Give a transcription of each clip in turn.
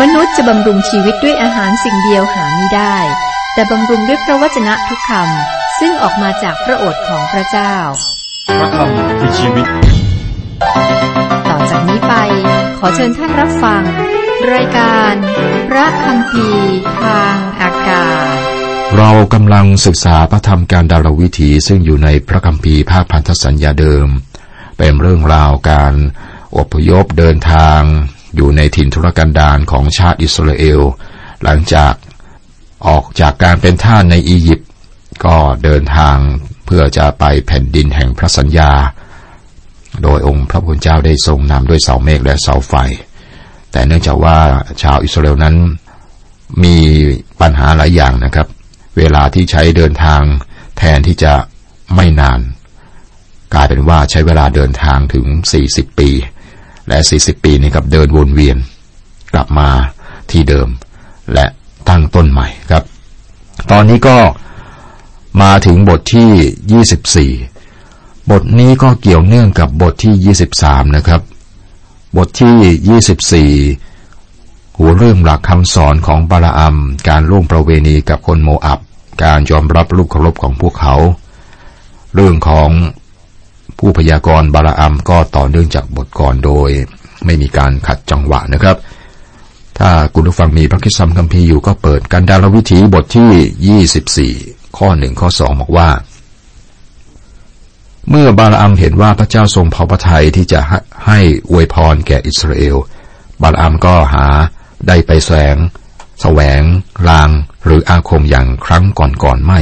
มนุษย์จะบำรุงชีวิตด้วยอาหารสิ่งเดียวหาไม่ได้ แต่บำรุงด้วยพระวจนะทุกคำซึ่งออกมาจากพระโอษฐ์ของพระเจ้า พระคำคือชีวิต ต่อจากนี้ไป ขอเชิญท่านรับฟัง รายการ พระคำพีทางอากาศ เรากำลังศึกษาพระธรรมการดารวิถีซึ่งอยู่ในพระคัมภีร์ภาคพันธสัญญาเดิม เป็นเรื่องราวการอพยพเดินทาง อยู่ในถิ่นทุรกันดารของชาติอิสราเอล หลังจากออกจากการเป็นท่านในอียิปต์ก็เดินทางเพื่อจะไปแผ่นดินแห่งพระสัญญา โดยองค์พระผู้เป็นเจ้าได้ทรงนำด้วยเสาเมฆและเสาไฟ แต่เนื่องจากว่าชาวอิสราเอลนั้นมีปัญหาหลายอย่างนะครับ เวลาที่ใช้เดินทางแทนที่จะไม่นาน กลายเป็นว่าใช้เวลาเดินทางถึง 40 ปี และ40ปีนี้ครับเดินวนเวียน กลับมาที่เดิม และตั้งต้นใหม่ครับ ตอนนี้ก็มาถึงบทที่24บทนี้ก็เกี่ยวเนื่องกับบทที่23นะครับ บทที่24หัวเรื่องหลักคำสอนของบาลาอัม การล่วงประเวณีกับคนโมอับ การยอมรับลูกเคารพของพวกเขา เรื่องของ ผู้พยากรณ์บาลาอัมก็ต่อเนื่องจากบทก่อนโดย ไม่มีการขัดจังหวะนะครับ ถ้าคุณผู้ฟังมีพระคิดซัมคัมภีร์อยู่ก็เปิดกันดารวิถีบทที่ 24 ข้อหนึ่งข้อสองบอกว่า เมื่อบาลาอัมเห็นว่าพระเจ้าทรงพอพระทัยที่จะให้อวยพรแก่อิสราเอล บาลาอัมก็หาได้ไปแสวงแสวงลางหรืออาคมอย่างครั้งก่อนๆไม่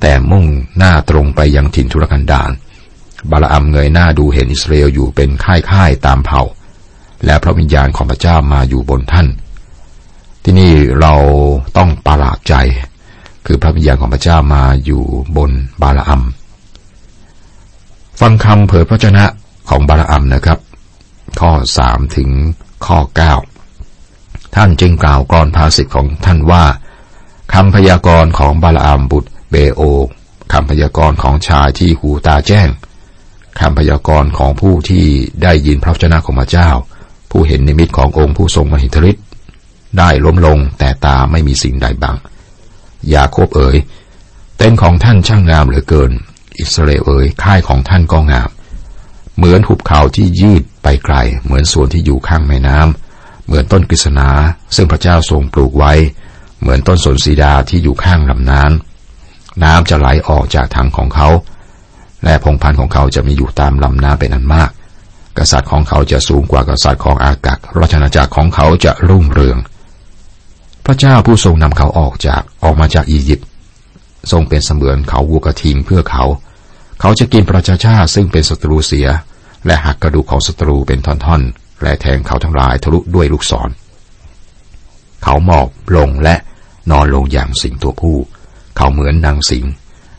แต่มุ่งหน้าตรงไปยังถิ่นทุรกันดาร บาลาอัมเงยหน้าดูเห็นอิสราเอลอยู่เป็นค่ายๆตามเผ่า และพระวิญญาณของพระเจ้ามาอยู่บนท่าน ที่นี่เราต้องประหลาดใจ คือพระวิญญาณของพระเจ้ามาอยู่บนบาลาอัมฟังคำเผยพระชนะของบาลาอัมนะครับ ข้อสามถึงข้อเก้าท่านจึงกล่าวกรอนภาษิตของท่านว่าคำพยากรณ์ของบาลาอัมบุตรเบโอคำพยากรณ์ของชายที่หูตาแจ้ง คำพยากรณ์ของผู้ที่ได้ยินพระวจนะของพระเจ้า ผู้เห็นนิมิตขององค์ผู้ทรงมหิทธิฤทธิ์ได้ล้มลงแต่ตาไม่มีสิ่งใดบัง ยาโคบเอ๋ยเต้นของท่านช่างงามเหลือเกิน อิสราเอลเอ๋ยค่ายของท่านก็งาม เหมือนหุบเขาที่ยืดไปไกล เหมือนสวนที่อยู่ข้างแม่น้ำเหมือนต้นกฤษณาซึ่งพระเจ้าทรงปลูกไว้ เหมือนต้นสนสีดาที่อยู่ข้างลำน้ำน้ำจะไหลออกจากทางของเขา และพงพันธุ์ของเขาจะมีอยู่ตามลำน้ำเป็นอันมาก กษัตริย์ของเขาจะสูงกว่ากษัตริย์ของอากาศราชนาจักรของเขาจะรุ่งเรือง พระเจ้าผู้ทรงนำเขาออกจากออกมาจากอียิปต์ทรงเป็นเสมือนเขาวัวกระทิงเพื่อเขา เขาจะกินประชาชาติซึ่งเป็นศัตรูเสีย และหักกระดูกของศัตรูเป็นท่อนๆ และแทงเขาทั้งหลายทะลุด้วยลูกศร เขาหมอบลงและนอนลงอย่างสิงตัวผู้ เขาเหมือนนางสิง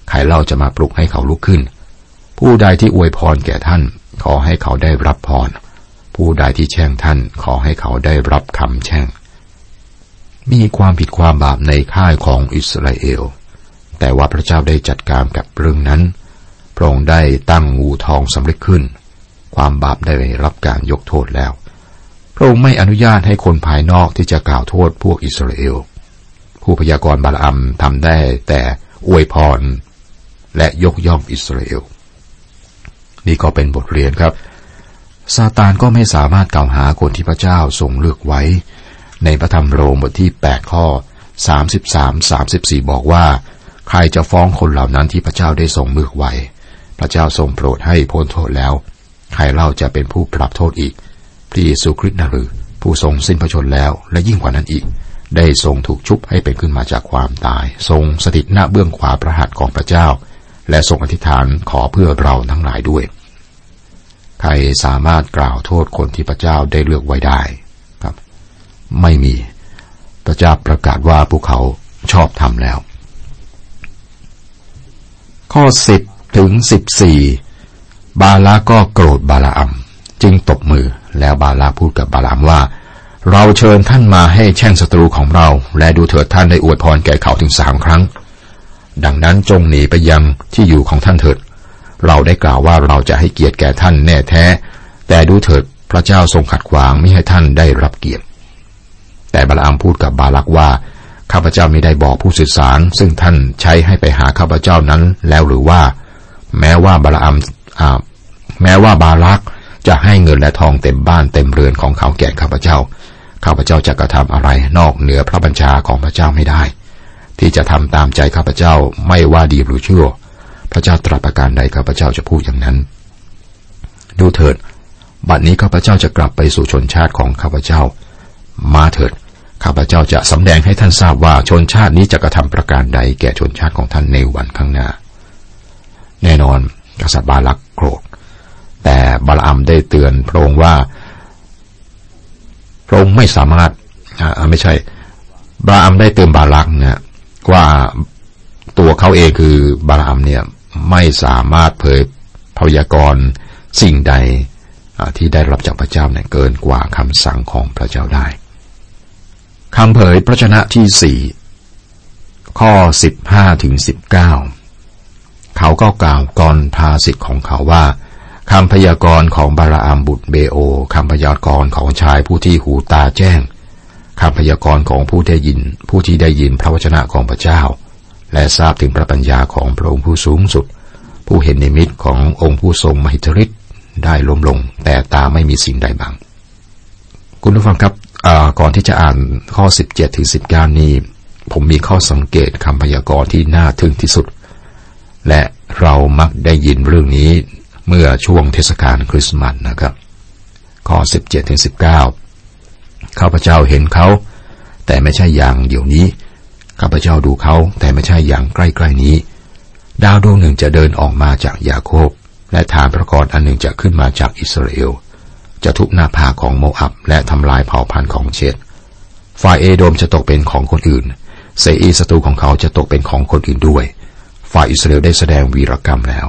ใครเล่าจะมาปลุกให้เขาลุกขึ้น ผู้ใดที่อวยพรแก่ท่าน ขอให้เขาได้รับพร ผู้ใดที่แช่งท่าน ขอให้เขาได้รับคำแช่ง มีความผิดความบาปในค่ายของอิสราเอล แต่ว่าพระเจ้าได้จัดการกับเรื่องนั้น พระองค์ได้ตั้งงูทองสำเร็จขึ้น ความบาปได้รับการยกโทษแล้ว พระองค์ไม่อนุญาตให้คนภายนอกที่จะกล่าวโทษพวกอิสราเอล ผู้พยากรณ์บาลอัมทำได้แต่อวยพรและยกย่องอิสราเอล นี่ก็เป็นบทเรียนครับ ซาตานก็ไม่สามารถกล่าวหาคนที่พระเจ้าทรงเลือกไว้ ในพระธรรมโรมบทที่ 8 ข้อ 33 34 บอกว่า ใครจะฟ้องคนเหล่านั้นที่พระเจ้าได้ทรงเลือกไว้ พระเจ้าทรงโปรดให้พ้นโทษแล้ว ใครเล่าจะเป็นผู้ปรับโทษอีก พระเยซูคริสต์นะหรือ ผู้ทรงสิ้นพระชนแล้ว และยิ่งกว่านั้นอีก ได้ทรงถูกชุบให้เป็นขึ้นมาจากความตาย ทรงสถิตหน้าเบื้องขวาพระหัตถ์ของพระเจ้า และทรงอธิษฐานขอเพื่อเราทั้งหลายด้วย ใครสามารถกล่าวโทษคนที่พระเจ้าได้เลือกไว้ได้ครับ ไม่มีพระเจ้าประกาศว่าพวกเขาชอบทำแล้ว ข้อสิบถึงสิบสี่บาลาก็โกรธบาลาอัมจึงตบมือแล้วบาลาพูดกับบาลามว่า เราเชิญท่านมาให้แช่งศัตรูของเรา และดูเถิดท่านได้อวยพรแก่เขาถึงสามครั้ง ดังนั้นจงหนีไปยังที่อยู่ของท่านเถิด เราได้กล่าวว่าเราจะให้เกียรติแก่ท่านแน่แท้ แต่ดูเถิดพระเจ้าทรงขัดขวางไม่ให้ท่านได้รับเกียรติ แต่บาลามพูดกับบาลักว่าข้าพเจ้าไม่ได้บอกผู้สื่อสาร ซึ่งท่านใช้ให้ไปหาข้าพเจ้านั้นแล้วหรือว่า แม้ว่าบาลามแม้ว่าบาลักจะให้เงินและทองเต็มบ้านเต็มเรือนของเขาแก่ข้าพเจ้า ข้าพเจ้าจะกระทำอะไรนอกเหนือพระบัญชาของพระเจ้าไม่ได้ ที่จะทำตามใจข้าพเจ้าไม่ว่าดีหรือชั่ว พระเจ้าตรัสประการใดข้าพเจ้าจะพูดอย่างนั้น ดูเถิด บัดนี้ข้าพเจ้าจะกลับไปสู่ชนชาติของข้าพเจ้า มาเถิด ข้าพเจ้าจะสำแดงให้ท่านทราบว่าชนชาตินี้จะกระทำประการใดแก่ชนชาติของท่านในวันข้างหน้า แน่นอนกษัตริย์บาลักโกรธ แต่บาลอัมได้เตือนพระองค์ว่าพระองค์ไม่สามารถไม่ใช่บาลอัมได้เตือนบาลักเนี่ย ว่าตัวเขาเองคือบาลอัมเนี่ยไม่สามารถเผยพยากรณ์สิ่งใดที่ได้รับจากพระเจ้าเนี่ยเกินกว่าคำสั่งของพระเจ้าได้คำเผยพระชนะที่สี่ข้อสิบห้าถึงสิบเก้าเขาก็กล่าวกรภาสิทธิ์ของเขาว่าคำพยากรณ์ของบาราอัมบุตรเบโอคำพยากรณ์ของชายผู้ที่หูตาแจ้ง คำพยากรณ์ของผู้ได้ยิน ผู้ที่ได้ยินพระวจนะของพระเจ้า และทราบถึงพระปัญญาของพระองค์ผู้สูงสุด ผู้เห็นนิมิตขององค์ผู้ทรงมหิทธิฤทธิ์ได้ล้มลง แต่ตาไม่มีสิ่งใดบัง คุณผู้ฟังครับก่อนที่จะอ่านข้อ 17 ถึง 19 นี้ ผมมีข้อสังเกตคำพยากรณ์ที่น่าทึ่งที่สุด และเรามักได้ยินเรื่องนี้เมื่อช่วงเทศกาลคริสต์มาสนะครับ ข้อ 17 ถึง 19 ข้าพเจ้าเห็นเขา แต่ไม่ใช่อย่างเดี๋ยวนี้ข้าพเจ้าดูเขาแต่ไม่ใช่อย่างใกล้ๆนี้ ดาวดวงหนึ่งจะเดินออกมาจากยาโคบ และฐานพระกรอันหนึ่งจะขึ้นมาจากอิสราเอล จะทุบหน้าผาของโมอับและทำลายเผ่าพันธุ์ของเชดฝ่ายเอโดมจะตกเป็นของคนอื่น เซอีศัตรูของเขาจะตกเป็นของคนอื่นด้วย ฝ่ายอิสราเอลได้แสดงวีรกรรมแล้ว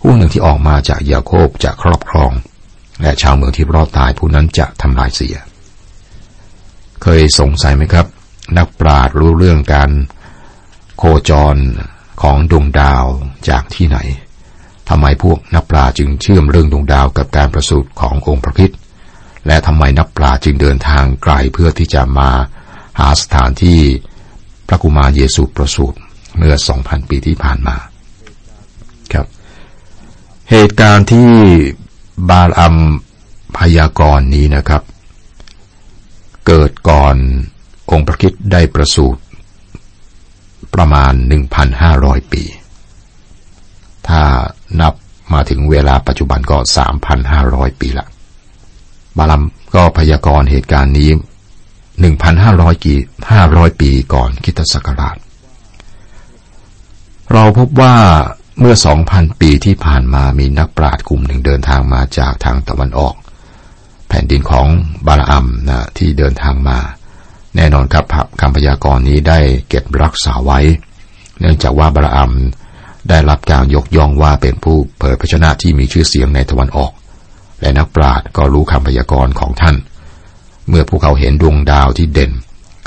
ผู้หนึ่งที่ออกมาจากยาโคบจะครอบครอง และชาวเมืองที่รอดตายผู้นั้นจะทำลายเสีย เคยสงสัยไหมครับ นักปราชญ์รู้เรื่องการโคจรของดวงดาวจากที่ไหนทำไมพวกนักปราจึงเชื่อมเรื่องดวงดาวกับการประสูติขององค์พระคิดและทำไมนักปราจึงเดินทางไกลเพื่อที่จะมาหาสถานที่พระกุมารเยซูประสูติเมื่อสองพันปีที่ผ่านมาครับ เหตุการณ์ที่บาลอัมพยากรณ์นี้นะครับ เกิดก่อนองค์พระคิดได้ประสูติประมาณ 1,500 ปี ถ้านับมาถึงเวลาปัจจุบันก็ 3,500 ปีละบาลัมก็พยากรณ์เหตุการณ์นี้ 1,500 กี่ 500 ปีก่อนคิตศักราช เราพบว่าเมื่อ 2,000 ปีที่ผ่านมามีนักปราชญ์กลุ่มหนึ่งเดินทางมาจากทางตะวันออก แผ่นดินของบาลอัมนะที่เดินทางมา แน่นอนครับคำพยากรณ์นี้ได้เก็บรักษาไว้ เนื่องจากว่าบาลอัมได้รับการยกย่องว่าเป็นผู้เผยพระชนะที่มีชื่อเสียงในตะวันออก และนักปราชญ์ก็รู้คำพยากรณ์ของท่าน เมื่อพวกเขาเห็นดวงดาวที่เด่น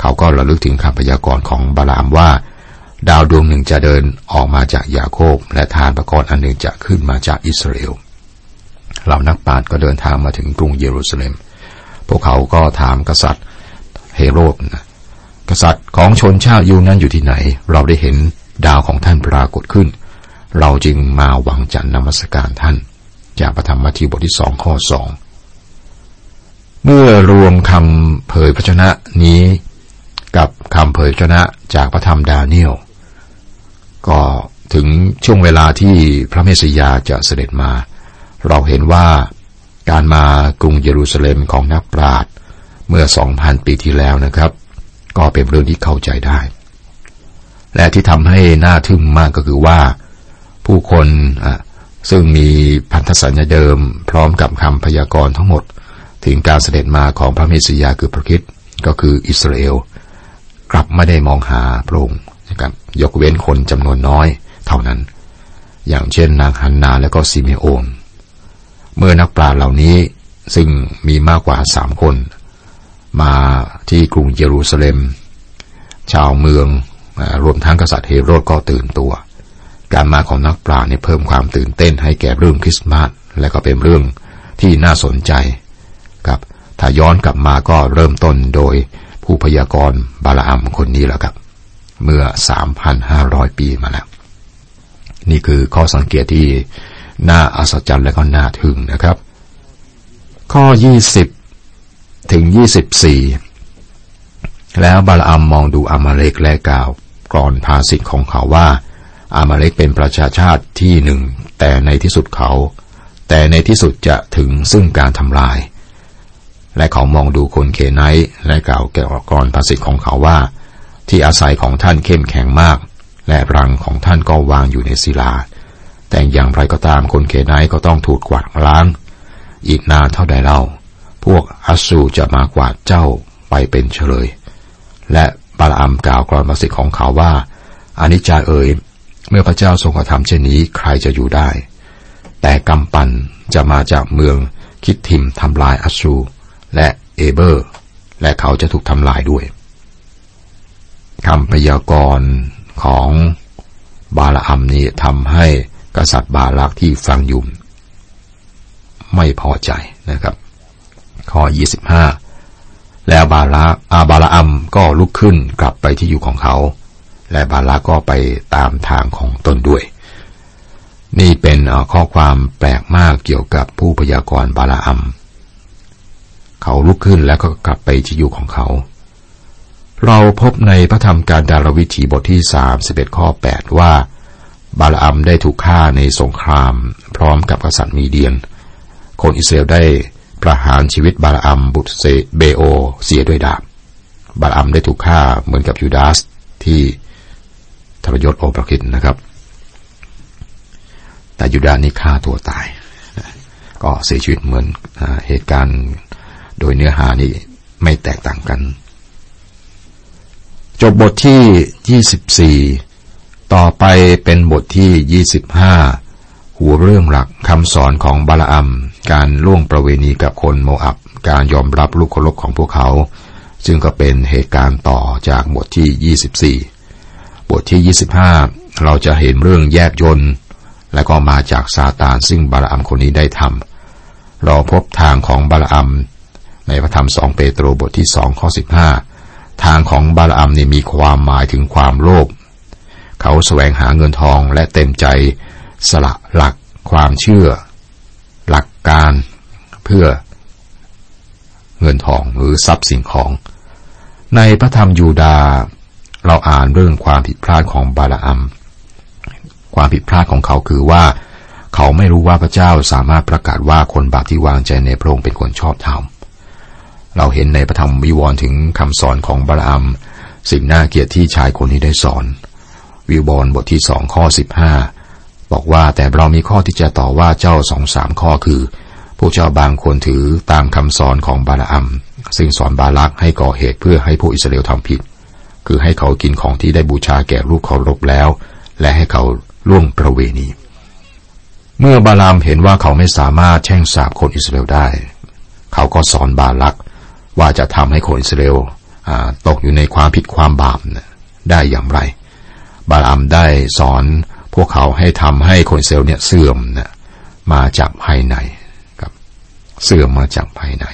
เขาก็ระลึกถึงคำพยากรณ์ของบาลามว่า ดาวดวงหนึ่งจะเดินออกมาจากยาโคบและทานประกรณ์อันหนึ่งจะขึ้นมาจากอิสราเอล เหล่านักปราชญ์ก็เดินทางมาถึงกรุงเยรูซาเล็ม พวกเขาก็ถามกษัตริย์เฮโรดนะกษัตริย์ของชนชาติยูนั้นอยู่ที่ไหน เราได้เห็นดาวของท่านปรากฏขึ้น เราจึงมาหวังจันนมัสการท่าน จากพระธรรมมัทธิวบทที่สองข้อสองเมื่อรวมคำเผยพระชนะนี้กับคำเผยพระชนะจากพระธรรมดาเนียลก็ถึงช่วงเวลาที่พระเมสสยาจะเสด็จมา เราเห็นว่าการมากรุงเยรูซาเล็มของนักปราชญ์เมื่อสองพันปีที่แล้วนะครับ ก็เป็นเรื่องที่เข้าใจได้ และที่ทำให้น่าทึ่งมากก็คือว่าผู้คนซึ่งมีพันธสัญญาเดิม พร้อมกับคำพยากรณ์ทั้งหมด ถึงการเสด็จมาของพระเมสสิยาคือพระคิดก็คืออิสราเอล กลับไม่ได้มองหาพระองค์นะครับยกเว้นคนจำนวนน้อยเท่านั้น อย่างเช่นนางฮันนาและก็ซิเมโอน เมื่อนักปราชญ์เหล่านี้ซึ่งมีมากกว่าสามคน มาที่กรุงเยรูซาเล็ม ชาวเมืองรวมทั้งกษัตริย์เฮโรดก็ตื่นตัว การมาของนักปราชญ์เนี่ยเพิ่มความตื่นเต้นให้แก่เรื่องคริสต์มาสและก็เป็นเรื่องที่น่าสนใจครับถ้าย้อนกลับมาก็เริ่มต้นโดยผู้พยากรณ์บาลอัมคนนี้แหละครับ เมื่อ 3,500 ปีมาแล้ว นี่คือข้อสังเกตที่ น่าอัศจรรย์และก็น่าทึ่งนะครับ ข้อ 20 ถึง 24 แล้วบาลอัมมองดูอามาเลกและกล่าวกรอนภาษิตของเขาว่า อามาเลกเป็นประชาชาติที่หนึ่ง แต่ในที่สุดเขา แต่ในที่สุดจะถึงซึ่งการทำลาย และเขามองดูคนเคไนและกล่าวแก่กรภาษิตของเขาว่า ที่อาศัยของท่านเข้มแข็งมาก และรังของท่านก็วางอยู่ในศิลา แต่อย่างไรก็ตามคนเคไนก็ต้องถูกกวาดล้าง อีกนานเท่าใดเล่า พวกอัสซูจะมากวาดเจ้าไปเป็นเฉลย และบาลอัมกล่าวกรอนภาษิตของเขาว่าอานิจจาเอ๋ยเมื่อพระเจ้าทรงกระทำเช่นนี้ใครจะอยู่ได้ แต่กำปันจะมาจากเมืองคิดทิมทำลายอัสซูและเอเบอร์ และเขาจะถูกทำลายด้วยคำพยากรณ์ของบาลอัมนี้ทำให้ กษัตริย์บาลักที่ฟังยุ่มไม่พอใจนะครับ ข้อ 25 แล้วบาลาอาบาลาอัมก็ลุกขึ้นกลับไปที่อยู่ของเขา และบาลาก็ไปตามทางของตนด้วย นี่เป็นข้อความแปลกมากเกี่ยวกับผู้พยากรณ์บาลาอัมเขาลุกขึ้นแล้วก็กลับไปที่อยู่ของเขาเราพบในพระธรรมการดารวิถีบทที่ 31 ข้อ 8 ว่า บาลาอัมได้ถูกฆ่าในสงคราม พร้อมกับกษัตริย์มีเดียน คนอิสราเอลได้ประหารชีวิตบาลอัมบุตรเบโอเสียด้วยดาบบาลอัมได้ถูกฆ่าเหมือนกับยูดาสที่ทรยศโอปรคิดนะครับ แต่ยูดาสนี่ฆ่าตัวตาย ก็เสียชีวิตเหมือนเหตุการณ์โดยเนื้อหานี่ไม่แตกต่างกัน จบบทที่ 24 ต่อไปเป็นบทที่ 25 หัวเรื่องหลักคำสอนของบาลอัม การล่วงประเวณีกับคนโมอับ การยอมรับลูกเคารพของพวกเขา ซึ่งก็เป็นเหตุการณ์ต่อจากบทที่ 24 บทที่ 25 เราจะเห็นเรื่องแยบยนต์และก็มาจากซาตานซึ่งบาลอัมคนนี้ได้ทำเราพบทางของบาลอัม ในพระธรรมสองเปโตรบทที่สองข้อ15ทางของบาลอัมนี่มีความหมายถึงความโลภ เขาแสวงหาเงินทองและเต็มใจสละหลักความเชื่อ หลักการเพื่อเงินทองหรือทรัพย์สิ่งของ ในพระธรรมยูดา เราอ่านเรื่องความผิดพลาดของบาลอัม ความผิดพลาดของเขาคือว่า เขาไม่รู้ว่าพระเจ้าสามารถประกาศว่าคนบาปที่วางใจในพระองค์เป็นคนชอบธรรมเราเห็นในพระธรรมวิวรณ์ถึงคำสอนของบาลอัมสิ่งน่าเกียรติที่ชายคนนี้ได้สอน วิวรณ์บทที่สองข้อสิบห้าบอกว่าแต่เรามีข้อที่จะต่อว่าเจ้าสองสามข้อคือ พวกเจ้าบางคนถือตามคำสอนของบาลอัมซึ่งสอนบาลักให้ก่อเหตุเพื่อให้ผู้อิสราเอลทำผิด คือให้เขากินของที่ได้บูชาแก่รูปเคารพแล้ว และให้เขาล่วงประเวณี เมื่อบาลามเห็นว่าเขาไม่สามารถแช่งสาบคนอิสราเอลได้ เขาก็สอนบาลักว่าจะทำให้คนอิสราเอลตกอยู่ในความผิดความบาปได้อย่างไร บาลามได้สอนพวกเขาให้ทำให้คนเซลเนี่ยเสื่อมนะมาจากภายในครับ เสื่อมมาจากภายใน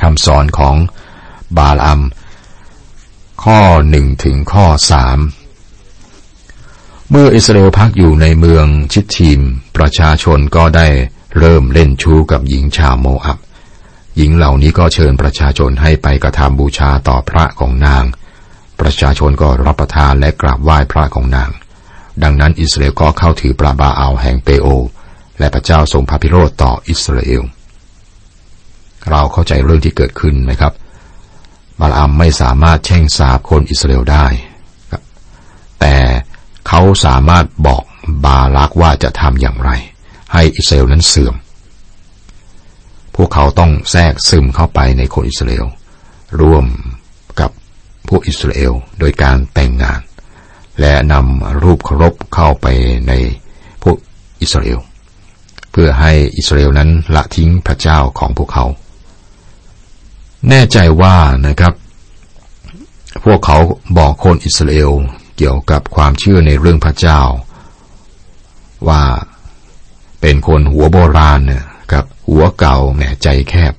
คำสอนของบาลอัมข้อหนึ่งถึงข้อสามเมื่ออิสราเอลพักอยู่ในเมืองชิดทีม ประชาชนก็ได้เริ่มเล่นชู้กับหญิงชาวโมอับ หญิงเหล่านี้ก็เชิญประชาชนให้ไปกระทำบูชาต่อพระของนาง ประชาชนก็รับประทานและกราบไหว้พระของนาง ดังนั้นอิสราเอลก็เข้าถือปราบาอาแห่งเปโอ และพระเจ้าทรงพระพิโรธต่ออิสราเอล เราเข้าใจเรื่องที่เกิดขึ้นไหมครับ บาลอัมไม่สามารถแช่งสาบคนอิสราเอลได้ครับแต่เขาสามารถบอกบาลักว่าจะทำอย่างไร ให้อิสราเอลนั้นเสื่อม พวกเขาต้องแทรกซึมเข้าไปในคนอิสราเอลร่วม พวกอิสราเอลโดยการแต่งงาน และนำรูปเคารพเข้าไปในพวกอิสราเอล เพื่อให้อิสราเอลนั้นละทิ้งพระเจ้าของพวกเขา แน่ใจว่านะครับ พวกเขาบอกคนอิสราเอลเกี่ยวกับความเชื่อในเรื่องพระเจ้า ว่าเป็นคนหัวโบราณเนี่ยกับหัวเก่าแหมใจแคบ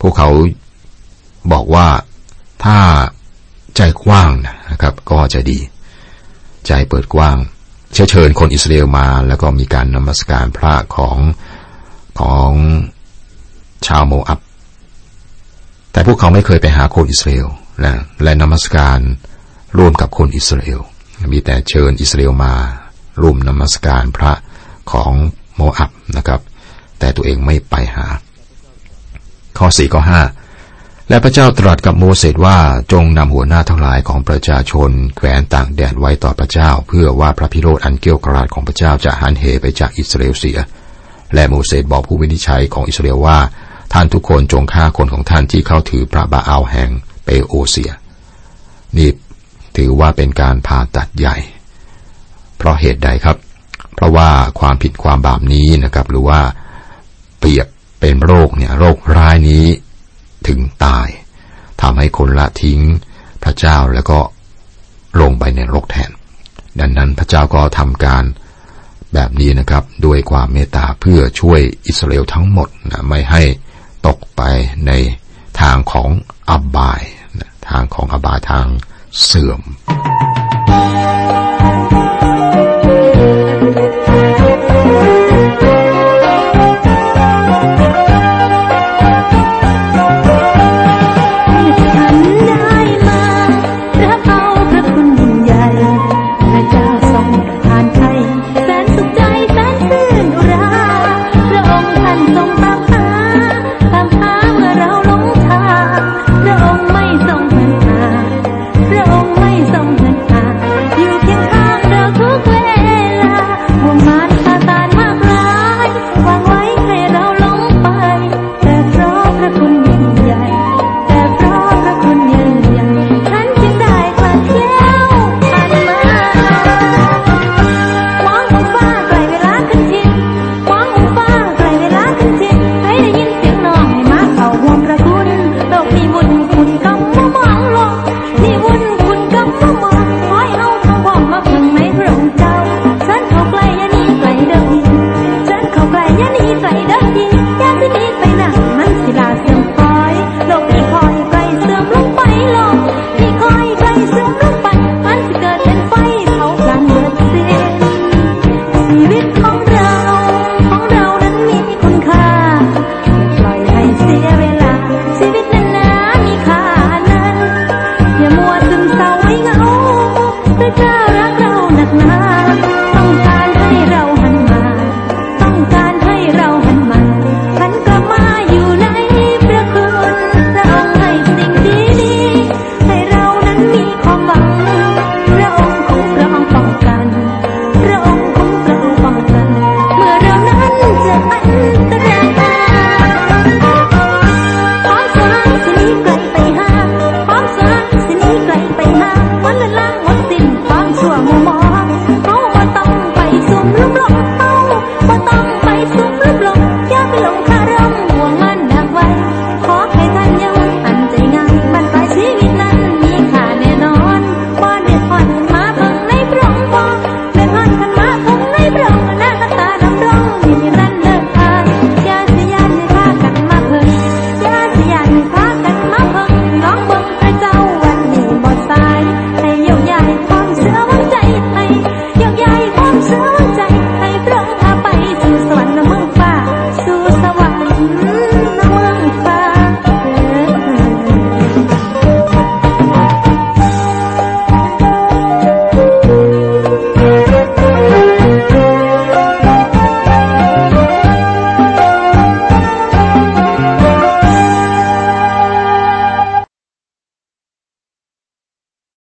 พวกเขาบอกว่า ถ้าใจกว้างนะครับ ก็จะดี ใจเปิดกว้าง เชื้อเชิญคนอิสราเอลมา แล้วก็มีการนมัสการพระของของชาวโมอับ แต่พวกเขาไม่เคยไปหาคนอิสราเอลและและนมัสการร่วมกับคนอิสราเอล มีแต่เชิญอิสราเอลมาร่วมนมัสการพระของโมอับนะครับ แต่ตัวเองไม่ไปหา ข้อสี่ข้อห้า และพระเจ้าตรัสกับโมเสสว่าจงนำหัวหน้าทั้งหลายของประชาชนแขวนต่างแดนไว้ต่อพระเจ้า เพื่อว่าพระพิโรธอันเกี่ยวกราดของพระเจ้าจะหันเหไปจากอิสราเอลเสีย และโมเสสบอกผู้วินิจฉัยของอิสราเอลว่า ท่านทุกคนจงฆ่าคนของท่านที่เข้าถือพระบาอาแห่งเปโอเสีย นี่ถือว่าเป็นการผ่าตัดใหญ่ เพราะเหตุใดครับ เพราะว่าความผิดความบาปนี้นะครับ หรือว่าเปรียบเป็นโรคเนี่ยโรคร้ายนี้ ถึงตายทำให้คนละทิ้งพระเจ้าแล้วก็ลงไปในโรคแทน ดังนั้นพระเจ้าก็ทำการแบบนี้นะครับด้วยความเมตตาเพื่อช่วยอิสราเอลทั้งหมดนะไม่ให้ตกไปในทางของอบายนะทางของอบายทางเสื่อม